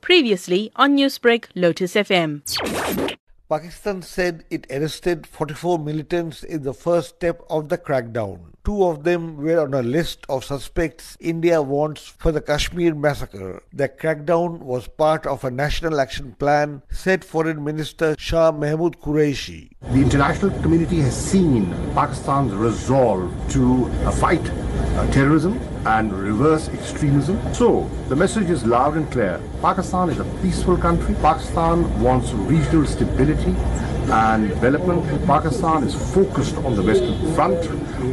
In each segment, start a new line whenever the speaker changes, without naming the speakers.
Previously on Newsbreak, Lotus FM.
Pakistan said it arrested 44 militants in the first step of the crackdown. Two of them were on a list of suspects India wants for the Kashmir massacre. The crackdown was part of a national action plan, said Foreign Minister Shah Mahmood Qureshi.
The international community has seen Pakistan's resolve to fight Uh, terrorism and reverse extremism. So the message is loud and clear. Pakistan is a peaceful country. Pakistan wants regional stability and development. Pakistan is focused on the Western Front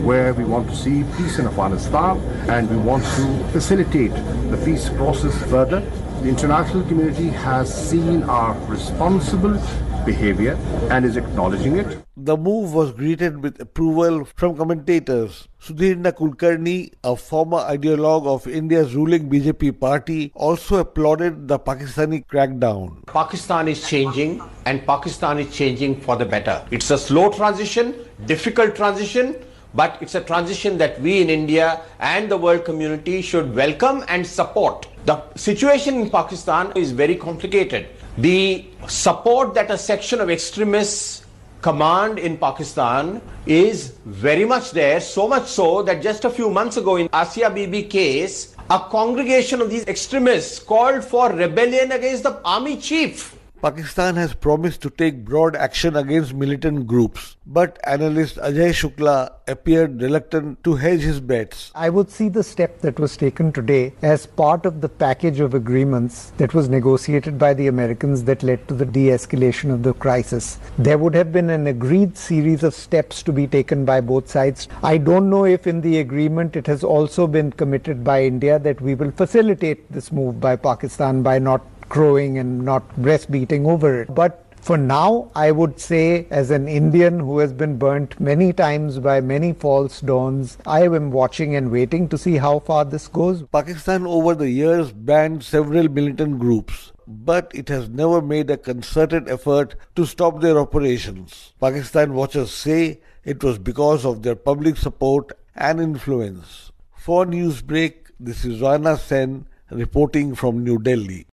where we want to see peace in Afghanistan and we want to facilitate the peace process further. The international community has seen our responsible behavior and is acknowledging it.
The move was greeted with approval from commentators. Sudheendra Kulkarni, a former ideologue of India's ruling BJP party, also applauded the Pakistani crackdown.
Pakistan is changing and Pakistan is changing for the better. It's a slow transition, difficult transition, but it's a transition that we in India and the world community should welcome and support. The situation in Pakistan is very complicated. The support that a section of extremists command in Pakistan is very much there, so much so that just a few months ago in Asia Bibi case, a congregation of these extremists called for rebellion against the army chief.
Pakistan has promised to take broad action against militant groups, but analyst Ajay Shukla appeared reluctant to hedge his bets.
I would see the step that was taken today as part of the package of agreements that was negotiated by the Americans that led to the de escalation of the crisis. There would have been an agreed series of steps to be taken by both sides. I don't know if in the agreement it has also been committed by India that we will facilitate this move by Pakistan by not crowing and not breastbeating over it. But for now, I would say, as an Indian who has been burnt many times by many false dawns, I am watching and waiting to see how far this goes.
Pakistan over the years banned several militant groups, but it has never made a concerted effort to stop their operations. Pakistan watchers say it was because of their public support and influence. For Newsbreak, this is Rana Sen reporting from New Delhi.